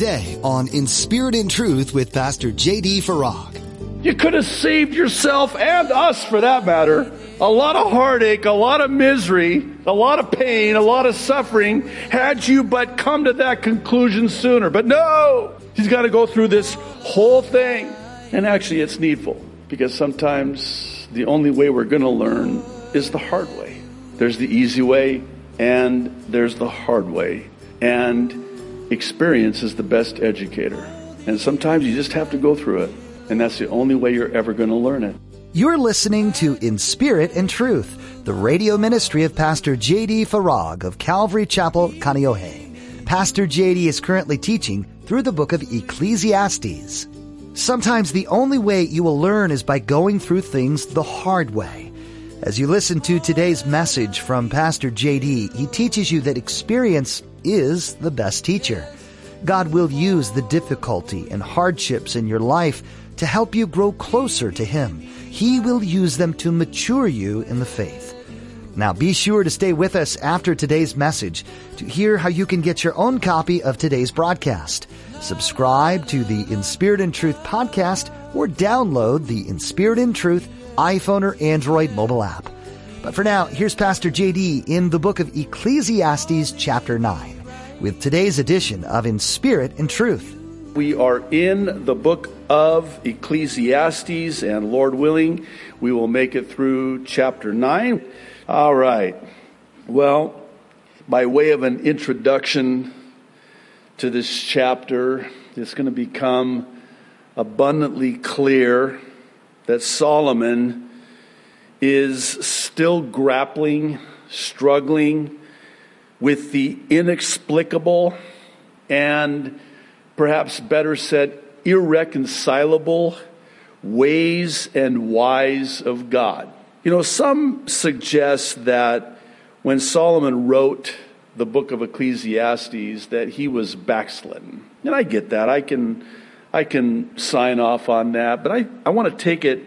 today on In Spirit and Truth with Pastor J.D. Farag. You could have saved yourself and us for that matter. A lot of heartache, a lot of misery, a lot of pain, a lot of suffering had you but come to that conclusion sooner. But no! He's got to go through this whole thing. And actually, it's needful because sometimes the only way we're going to learn is the hard way. There's the easy way and there's the hard way. And experience is the best educator. And sometimes you just have to go through it. And that's the only way you're ever going to learn it. You're listening to In Spirit and Truth, the radio ministry of Pastor J.D. Farag of Calvary Chapel, Kaneohe. Pastor J.D. is currently teaching through the book of Ecclesiastes. Sometimes the only way you will learn is by going through things the hard way. As you listen to today's message from Pastor JD, he teaches you that experience is the best teacher. God will use the difficulty and hardships in your life to help you grow closer to Him. He will use them to mature you in the faith. Now be sure to stay with us after today's message to hear how you can get your own copy of today's broadcast. Subscribe to the In Spirit and Truth podcast or download the In Spirit and Truth iPhone or Android mobile app. But for now, here's Pastor JD in the book of Ecclesiastes chapter 9 with today's edition of In Spirit and Truth. We are in the book of Ecclesiastes, and Lord willing, we will make it through chapter 9. All right. Well, by way of an introduction to this chapter, it's going to become abundantly clear that Solomon is still grappling, struggling with the inexplicable and perhaps better said, irreconcilable ways and whys of God. You know, some suggest that when Solomon wrote the book of Ecclesiastes that he was backslidden. And I get that. I can I can sign off on that, but I, I want to take it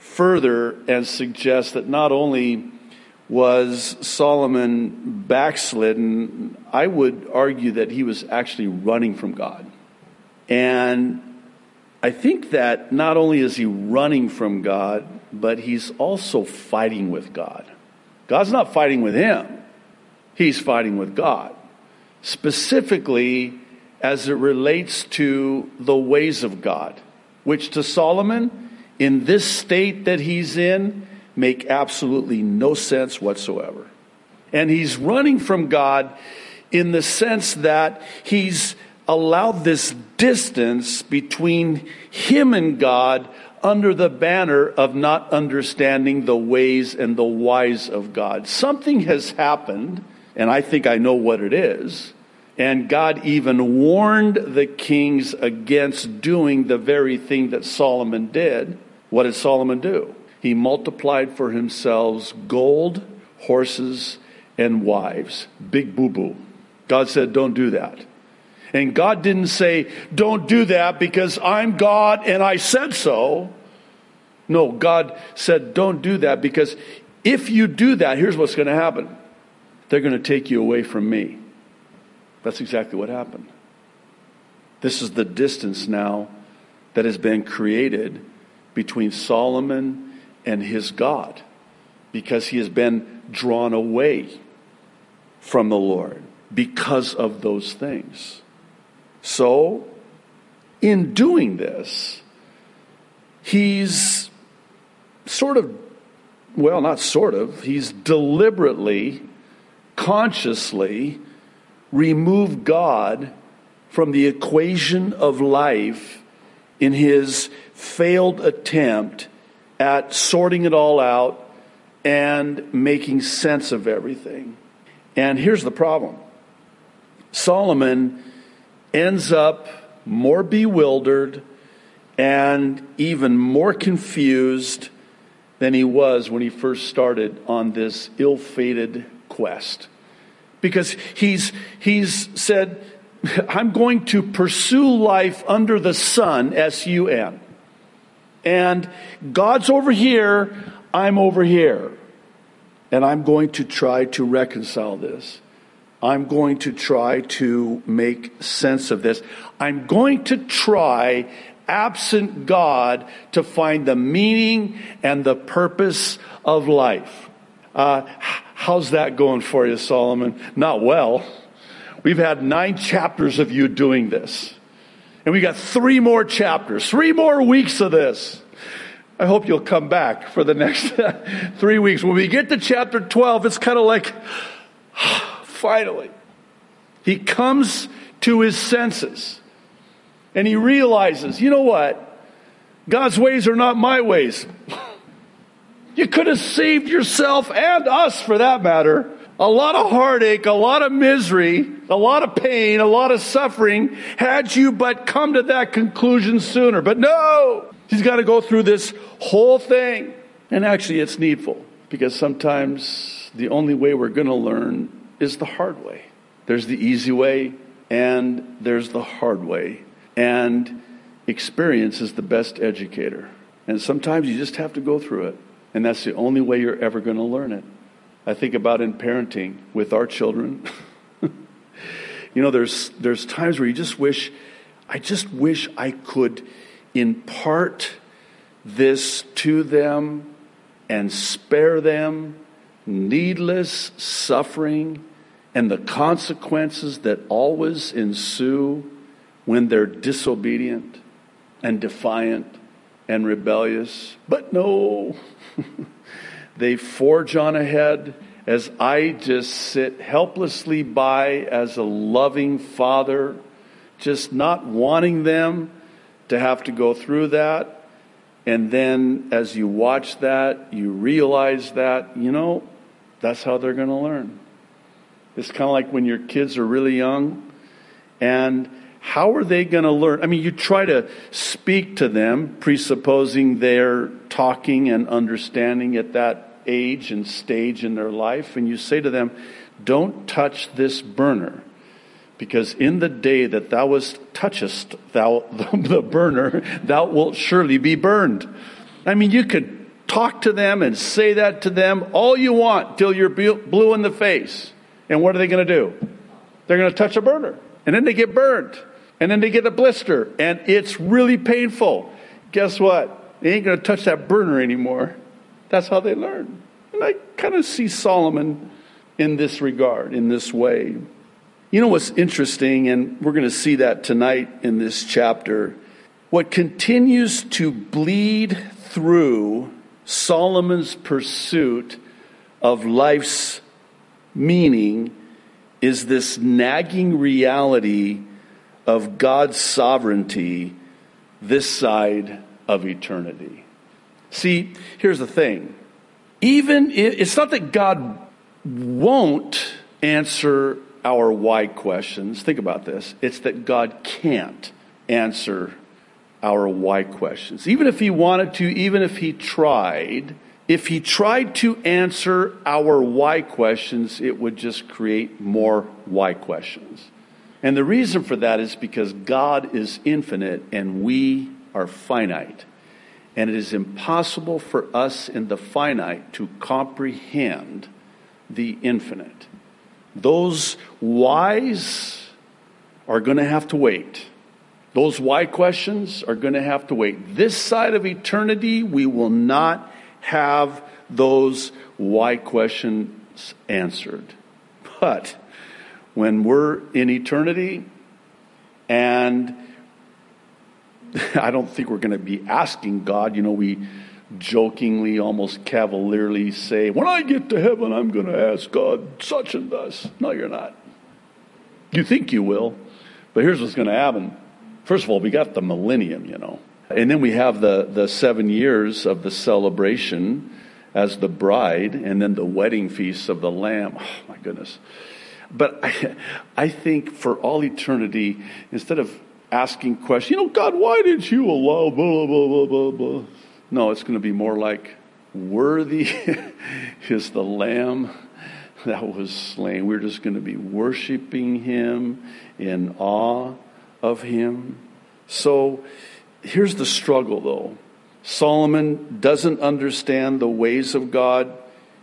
further and suggest that not only was Solomon backslidden, I would argue that he was actually running from God. And I think that not only is he running from God, but he's also fighting with God. God's not fighting with him, he's fighting with God. Specifically, as it relates to the ways of God, which to Solomon, in this state that he's in, make absolutely no sense whatsoever. And he's running from God in the sense that he's allowed this distance between him and God under the banner of not understanding the ways and the whys of God. Something has happened, and I think I know what it is and God even warned the kings against doing the very thing that Solomon did. What did Solomon do? He multiplied for himself gold, horses, and wives. Big boo boo. God said, don't do that. And God didn't say, don't do that because I'm God and I said so. No, God said, don't do that because if you do that, here's what's going to happen. They're going to take you away from me. That's exactly what happened. This is the distance now that has been created between Solomon and his God because he has been drawn away from the Lord because of those things. So, in doing this, he's sort of, well, not sort of, he's deliberately, consciously remove God from the equation of life in his failed attempt at sorting it all out and making sense of everything. And here's the problem Solomon ends up more bewildered and even more confused than he was when he first started on this ill fated quest because he's, he's said, I'm going to pursue life under the sun, S U N. And God's over here, I'm over here. And I'm going to try to reconcile this. I'm going to try to make sense of this. I'm going to try, absent God, to find the meaning and the purpose of life. Uh, how's that going for you, Solomon? Not well. We've had nine chapters of you doing this. And we got three more chapters, three more weeks of this. I hope you'll come back for the next three weeks. When we get to chapter 12, it's kind of like, finally, he comes to his senses and he realizes, you know what? God's ways are not my ways. You could have saved yourself and us for that matter. A lot of heartache, a lot of misery, a lot of pain, a lot of suffering had you but come to that conclusion sooner. But no! He's got to go through this whole thing. And actually, it's needful because sometimes the only way we're going to learn is the hard way. There's the easy way and there's the hard way. And experience is the best educator. And sometimes you just have to go through it. And that's the only way you're ever going to learn it. I think about in parenting with our children. you know, there's, there's times where you just wish, I just wish I could impart this to them and spare them needless suffering and the consequences that always ensue when they're disobedient and defiant and rebellious. But no, they forge on ahead as I just sit helplessly by as a loving father, just not wanting them to have to go through that. And then as you watch that, you realize that, you know, that's how they're going to learn. It's kind of like when your kids are really young and how are they going to learn? I mean, you try to speak to them, presupposing they're talking and understanding at that age and stage in their life, and you say to them, Don't touch this burner because in the day that thou was touchest thou the burner, thou wilt surely be burned. I mean, you could talk to them and say that to them all you want till you're blue in the face. And what are they going to do? They're going to touch a burner. And then they get burned. And then they get a blister. And it's really painful. Guess what? They ain't going to touch that burner anymore. That's how they learn. And I kind of see Solomon in this regard, in this way. You know what's interesting, and we're going to see that tonight in this chapter. What continues to bleed through Solomon's pursuit of life's meaning is this nagging reality of God's sovereignty this side of eternity. See, here's the thing. Even if, it's not that God won't answer our why questions. Think about this. It's that God can't answer our why questions. Even if He wanted to, even if He tried, if He tried to answer our why questions, it would just create more why questions. And the reason for that is because God is infinite and we are finite. And it is impossible for us in the finite to comprehend the infinite. Those whys are going to have to wait. Those why questions are going to have to wait. This side of eternity, we will not have those why questions answered. But when we're in eternity, and I don't think we're going to be asking God, you know, we jokingly, almost cavalierly say, When I get to heaven, I'm going to ask God such and thus. No, you're not. You think you will, but here's what's going to happen. First of all, we got the millennium, you know. And then we have the, the seven years of the celebration as the bride, and then the wedding feast of the Lamb. Oh, my goodness. But I, I think for all eternity, instead of asking questions, you know, God, why did you allow blah, blah, blah, blah, blah? No, it's going to be more like, worthy is the Lamb that was slain. We're just going to be worshiping Him in awe of Him. So here's the struggle, though Solomon doesn't understand the ways of God,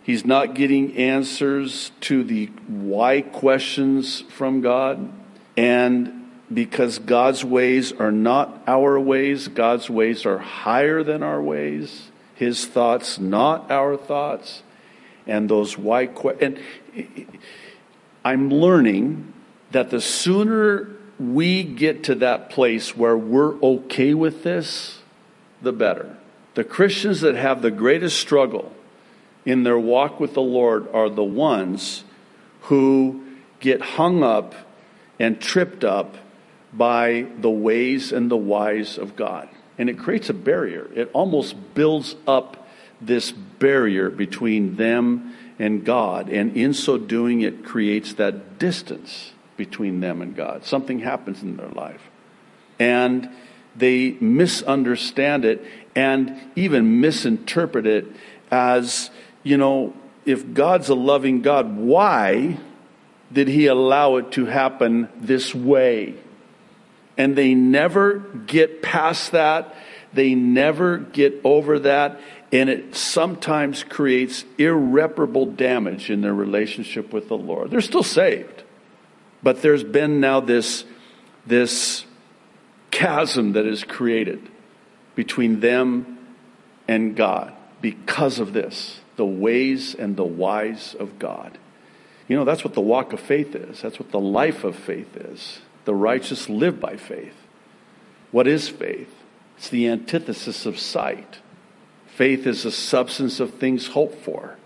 He's not getting answers to the why questions from God. And because God's ways are not our ways, God's ways are higher than our ways, His thoughts not our thoughts. And those why questions. And I'm learning that the sooner we get to that place where we're okay with this, the better. The Christians that have the greatest struggle in their walk with the Lord are the ones who get hung up and tripped up by the ways and the whys of God. And it creates a barrier. It almost builds up this barrier between them and God. And in so doing, it creates that distance between them and God. Something happens in their life. And they misunderstand it and even misinterpret it as you know, if God's a loving God, why did he allow it to happen this way? And they never get past that. They never get over that. And it sometimes creates irreparable damage in their relationship with the Lord. They're still saved. But there's been now this, this chasm that is created between them and God because of this the ways and the whys of God. You know, that's what the walk of faith is. That's what the life of faith is. The righteous live by faith. What is faith? It's the antithesis of sight. Faith is the substance of things hoped for,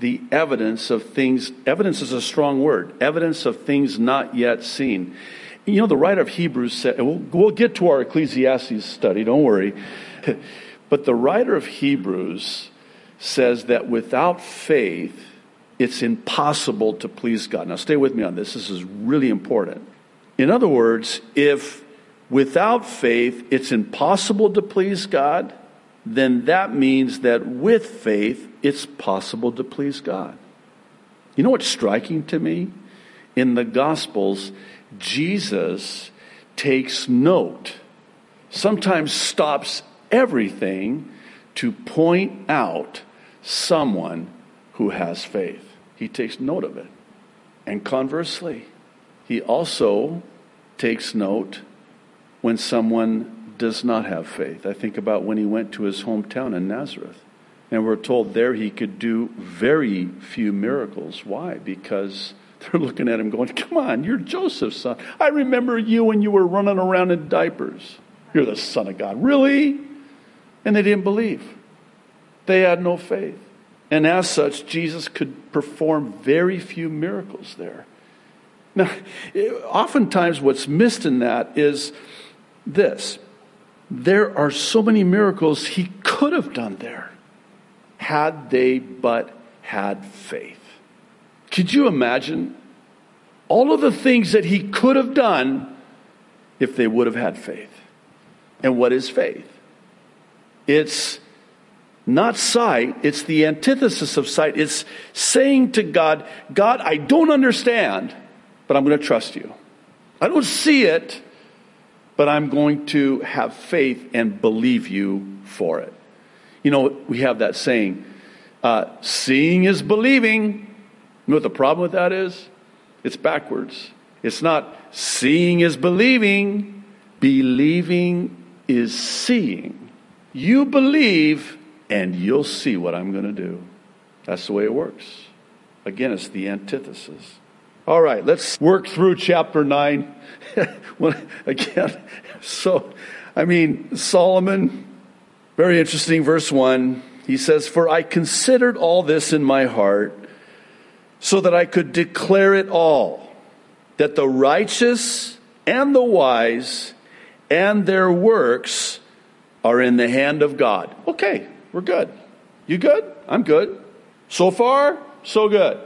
the evidence of things. Evidence is a strong word. Evidence of things not yet seen. You know, the writer of Hebrews said, we'll, we'll get to our Ecclesiastes study, don't worry. but the writer of Hebrews says that without faith, it's impossible to please God. Now, stay with me on this. This is really important. In other words, if without faith it's impossible to please God, then that means that with faith it's possible to please God. You know what's striking to me? In the Gospels, Jesus takes note, sometimes stops everything to point out someone who has faith. He takes note of it. And conversely, he also takes note when someone does not have faith. I think about when he went to his hometown in Nazareth. And we're told there he could do very few miracles. Why? Because they're looking at him going, Come on, you're Joseph's son. I remember you when you were running around in diapers. You're the Son of God. Really? And they didn't believe. They had no faith. And as such, Jesus could perform very few miracles there. Now, oftentimes what's missed in that is this there are so many miracles he could have done there had they but had faith. Could you imagine all of the things that he could have done if they would have had faith? And what is faith? It's not sight, it's the antithesis of sight. It's saying to God, God, I don't understand, but I'm going to trust you. I don't see it, but I'm going to have faith and believe you for it. You know, we have that saying, uh, seeing is believing. You know what the problem with that is? It's backwards. It's not seeing is believing, believing is seeing. You believe and you'll see what I'm going to do. That's the way it works. Again, it's the antithesis. All right, let's work through chapter 9. Again, so, I mean, Solomon, very interesting, verse 1. He says, For I considered all this in my heart so that I could declare it all, that the righteous and the wise and their works are in the hand of God. Okay, we're good. You good? I'm good. So far, so good.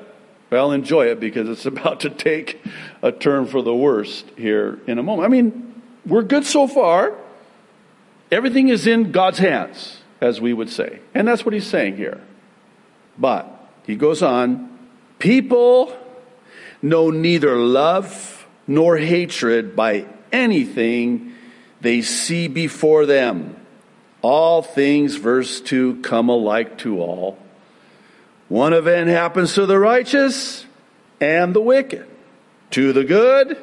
Well, enjoy it because it's about to take a turn for the worst here in a moment. I mean, we're good so far. Everything is in God's hands, as we would say. And that's what he's saying here. But he goes on people know neither love nor hatred by anything they see before them. All things, verse 2, come alike to all. One event happens to the righteous and the wicked, to the good,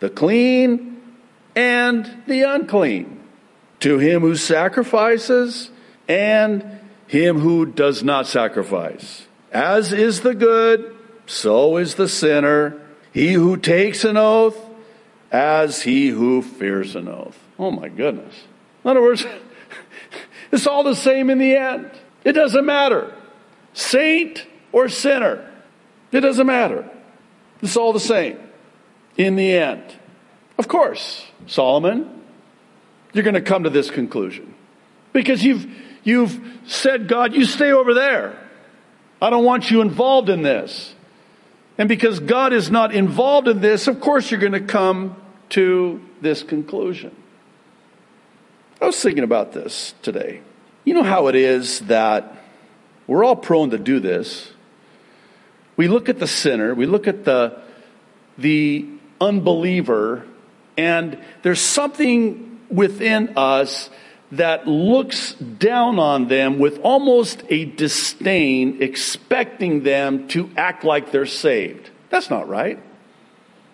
the clean, and the unclean, to him who sacrifices and him who does not sacrifice. As is the good, so is the sinner. He who takes an oath, as he who fears an oath. Oh my goodness. In other words, it's all the same in the end. It doesn't matter. Saint or sinner. It doesn't matter. It's all the same in the end. Of course, Solomon, you're going to come to this conclusion because you've, you've said, God, you stay over there. I don't want you involved in this. And because God is not involved in this, of course you're going to come to this conclusion. I was thinking about this today. You know how it is that we're all prone to do this. We look at the sinner, we look at the, the unbeliever, and there's something within us that looks down on them with almost a disdain, expecting them to act like they're saved. That's not right.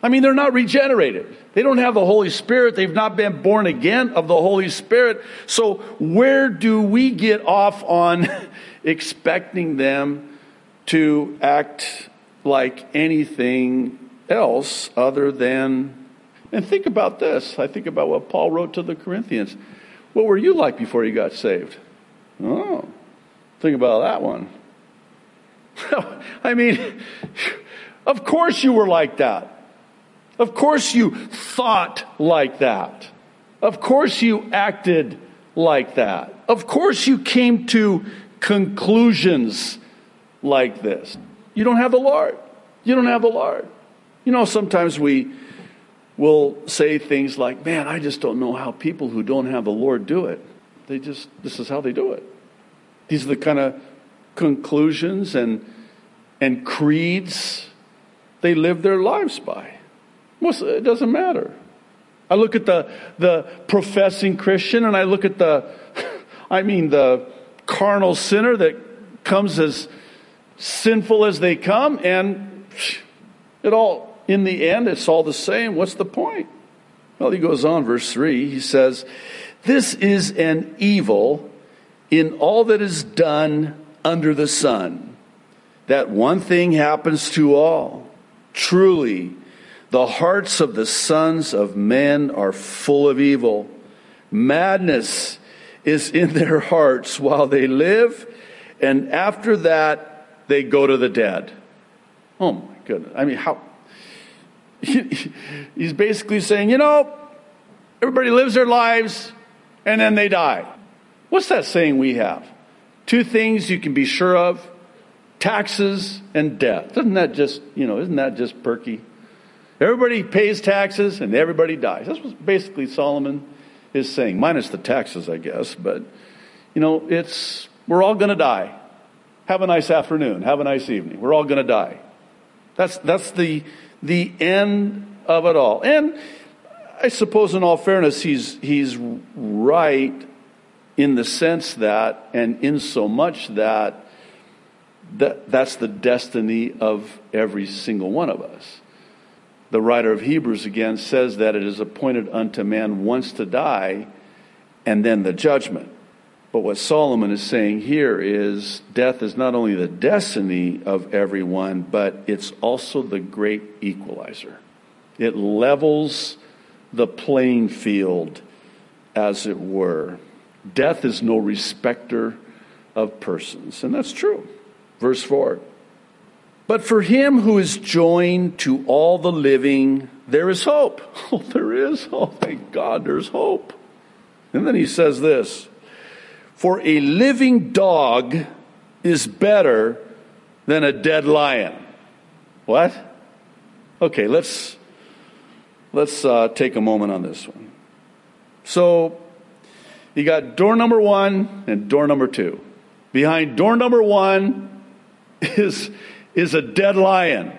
I mean, they're not regenerated. They don't have the Holy Spirit. They've not been born again of the Holy Spirit. So, where do we get off on expecting them to act like anything else other than. And think about this. I think about what Paul wrote to the Corinthians. What were you like before you got saved? Oh, think about that one. I mean, of course you were like that. Of course you thought like that. Of course you acted like that. Of course you came to conclusions like this. You don't have the Lord. You don't have the Lord. You know, sometimes we will say things like, man, I just don't know how people who don't have the Lord do it. They just, this is how they do it. These are the kind of conclusions and, and creeds they live their lives by. Most, it doesn't matter. I look at the, the professing Christian and I look at the, I mean, the carnal sinner that comes as sinful as they come, and it all, in the end, it's all the same. What's the point? Well, he goes on, verse 3, he says, This is an evil in all that is done under the sun, that one thing happens to all. Truly, the hearts of the sons of men are full of evil. Madness is in their hearts while they live, and after that, they go to the dead. Oh my goodness. I mean, how? He's basically saying, you know, everybody lives their lives and then they die. What's that saying we have? Two things you can be sure of taxes and death. Doesn't that just, you know, isn't that just perky? Everybody pays taxes and everybody dies. That's what basically Solomon is saying, minus the taxes, I guess. But, you know, it's, we're all going to die. Have a nice afternoon. Have a nice evening. We're all going to die. That's, that's the, the end of it all. And I suppose, in all fairness, he's, he's right in the sense that, and in so much that, that that's the destiny of every single one of us the writer of Hebrews again says that it is appointed unto man once to die and then the judgment. But what Solomon is saying here is death is not only the destiny of everyone, but it's also the great equalizer. It levels the playing field, as it were. Death is no respecter of persons. And that's true. Verse 4 but for him who is joined to all the living, there is hope. Oh, there is. Oh, thank God, there's hope. And then he says this For a living dog is better than a dead lion. What? Okay, let's let's uh, take a moment on this one. So you got door number one and door number two. Behind door number one is is a dead lion.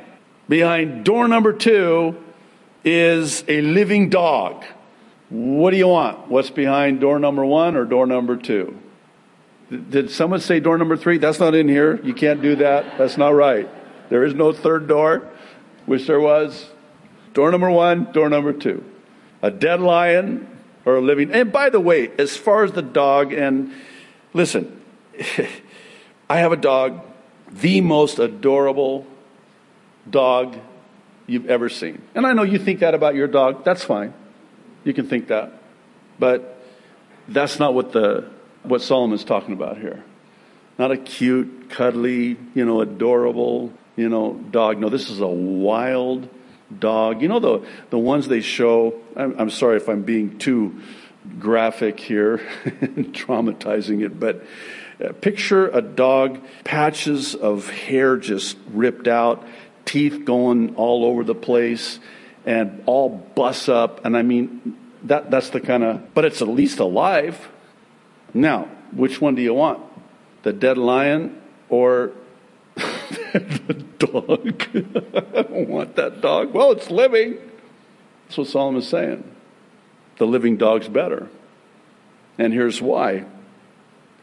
Behind door number two is a living dog. What do you want? What's behind door number one or door number two? Did someone say door number three? That's not in here. You can't do that. That's not right. There is no third door. Wish there was. Door number one, door number two. A dead lion or a living. And by the way, as far as the dog, and listen, I have a dog, the most adorable dog you've ever seen. And I know you think that about your dog. That's fine. You can think that. But that's not what the what Solomon's talking about here. Not a cute, cuddly, you know, adorable, you know, dog. No, this is a wild dog. You know the the ones they show. I'm, I'm sorry if I'm being too graphic here and traumatizing it, but picture a dog, patches of hair just ripped out, teeth going all over the place, and all bust up. And I mean, that that's the kind of. But it's at least alive. Now, which one do you want? The dead lion or the dog? I don't want that dog. Well, it's living. That's what Solomon's saying. The living dog's better. And here's why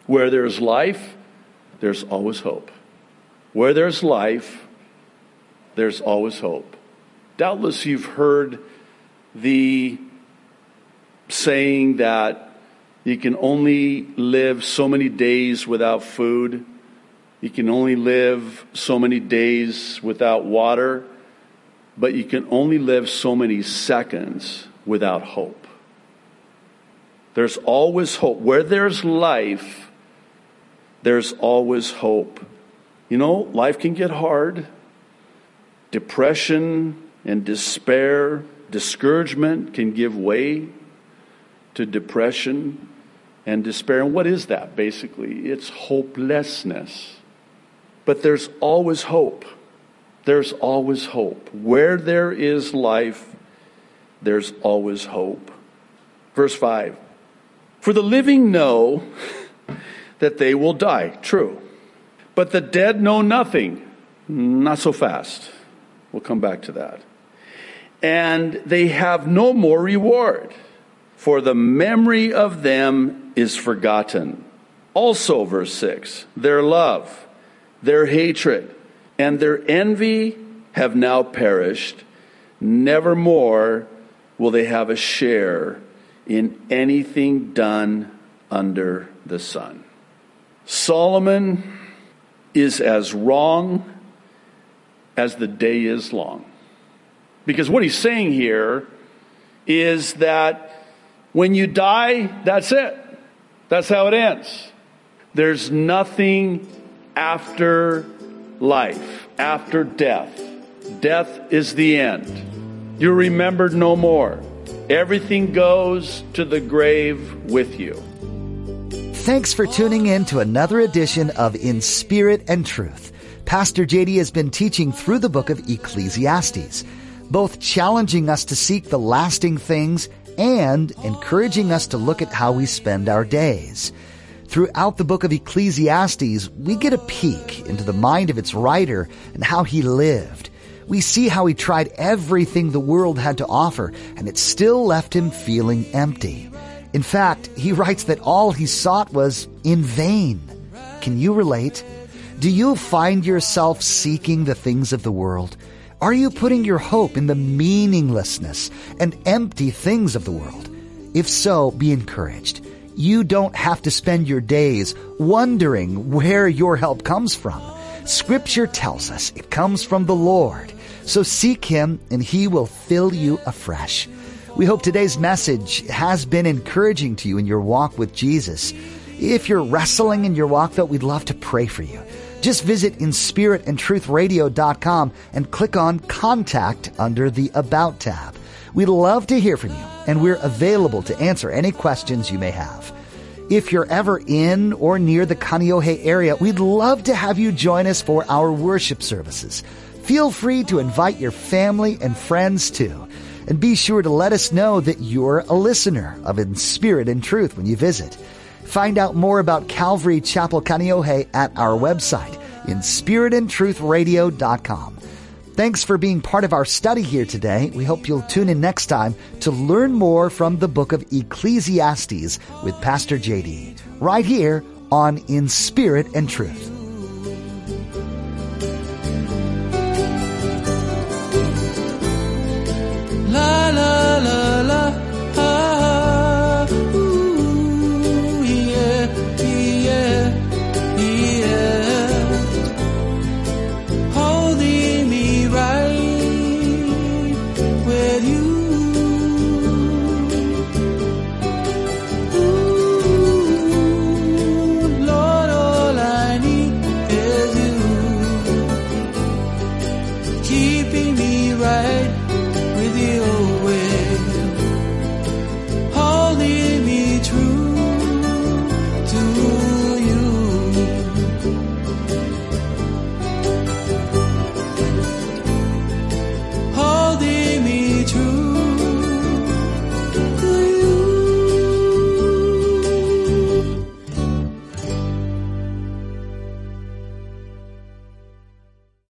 where there's life, there's always hope. Where there's life, there's always hope. Doubtless you've heard the saying that you can only live so many days without food. You can only live so many days without water. But you can only live so many seconds without hope. There's always hope. Where there's life, there's always hope. You know, life can get hard. Depression and despair, discouragement can give way to depression and despair. And what is that basically? It's hopelessness. But there's always hope. There's always hope. Where there is life, there's always hope. Verse 5 For the living know that they will die. True. But the dead know nothing. Not so fast. We'll come back to that. And they have no more reward, for the memory of them is forgotten. Also, verse 6 their love, their hatred, and their envy have now perished. Nevermore will they have a share in anything done under the sun. Solomon is as wrong as the day is long. Because what he's saying here is that when you die, that's it. That's how it ends. There's nothing after life, after death. Death is the end. You're remembered no more. Everything goes to the grave with you. Thanks for tuning in to another edition of In Spirit and Truth. Pastor JD has been teaching through the book of Ecclesiastes, both challenging us to seek the lasting things and encouraging us to look at how we spend our days. Throughout the book of Ecclesiastes, we get a peek into the mind of its writer and how he lived. We see how he tried everything the world had to offer, and it still left him feeling empty. In fact, he writes that all he sought was in vain. Can you relate? Do you find yourself seeking the things of the world? Are you putting your hope in the meaninglessness and empty things of the world? If so, be encouraged. You don't have to spend your days wondering where your help comes from. Scripture tells us it comes from the Lord. So seek Him and He will fill you afresh. We hope today's message has been encouraging to you in your walk with Jesus. If you're wrestling in your walk, though, we'd love to pray for you. Just visit inspiritandtruthradio.com and click on Contact under the About tab. We'd love to hear from you, and we're available to answer any questions you may have. If you're ever in or near the Kaneohe area, we'd love to have you join us for our worship services. Feel free to invite your family and friends too. And be sure to let us know that you're a listener of In Spirit and Truth when you visit. Find out more about Calvary Chapel Kaneohe at our website, in spiritandtruthradio.com. Thanks for being part of our study here today. We hope you'll tune in next time to learn more from the book of Ecclesiastes with Pastor JD, right here on In Spirit and Truth.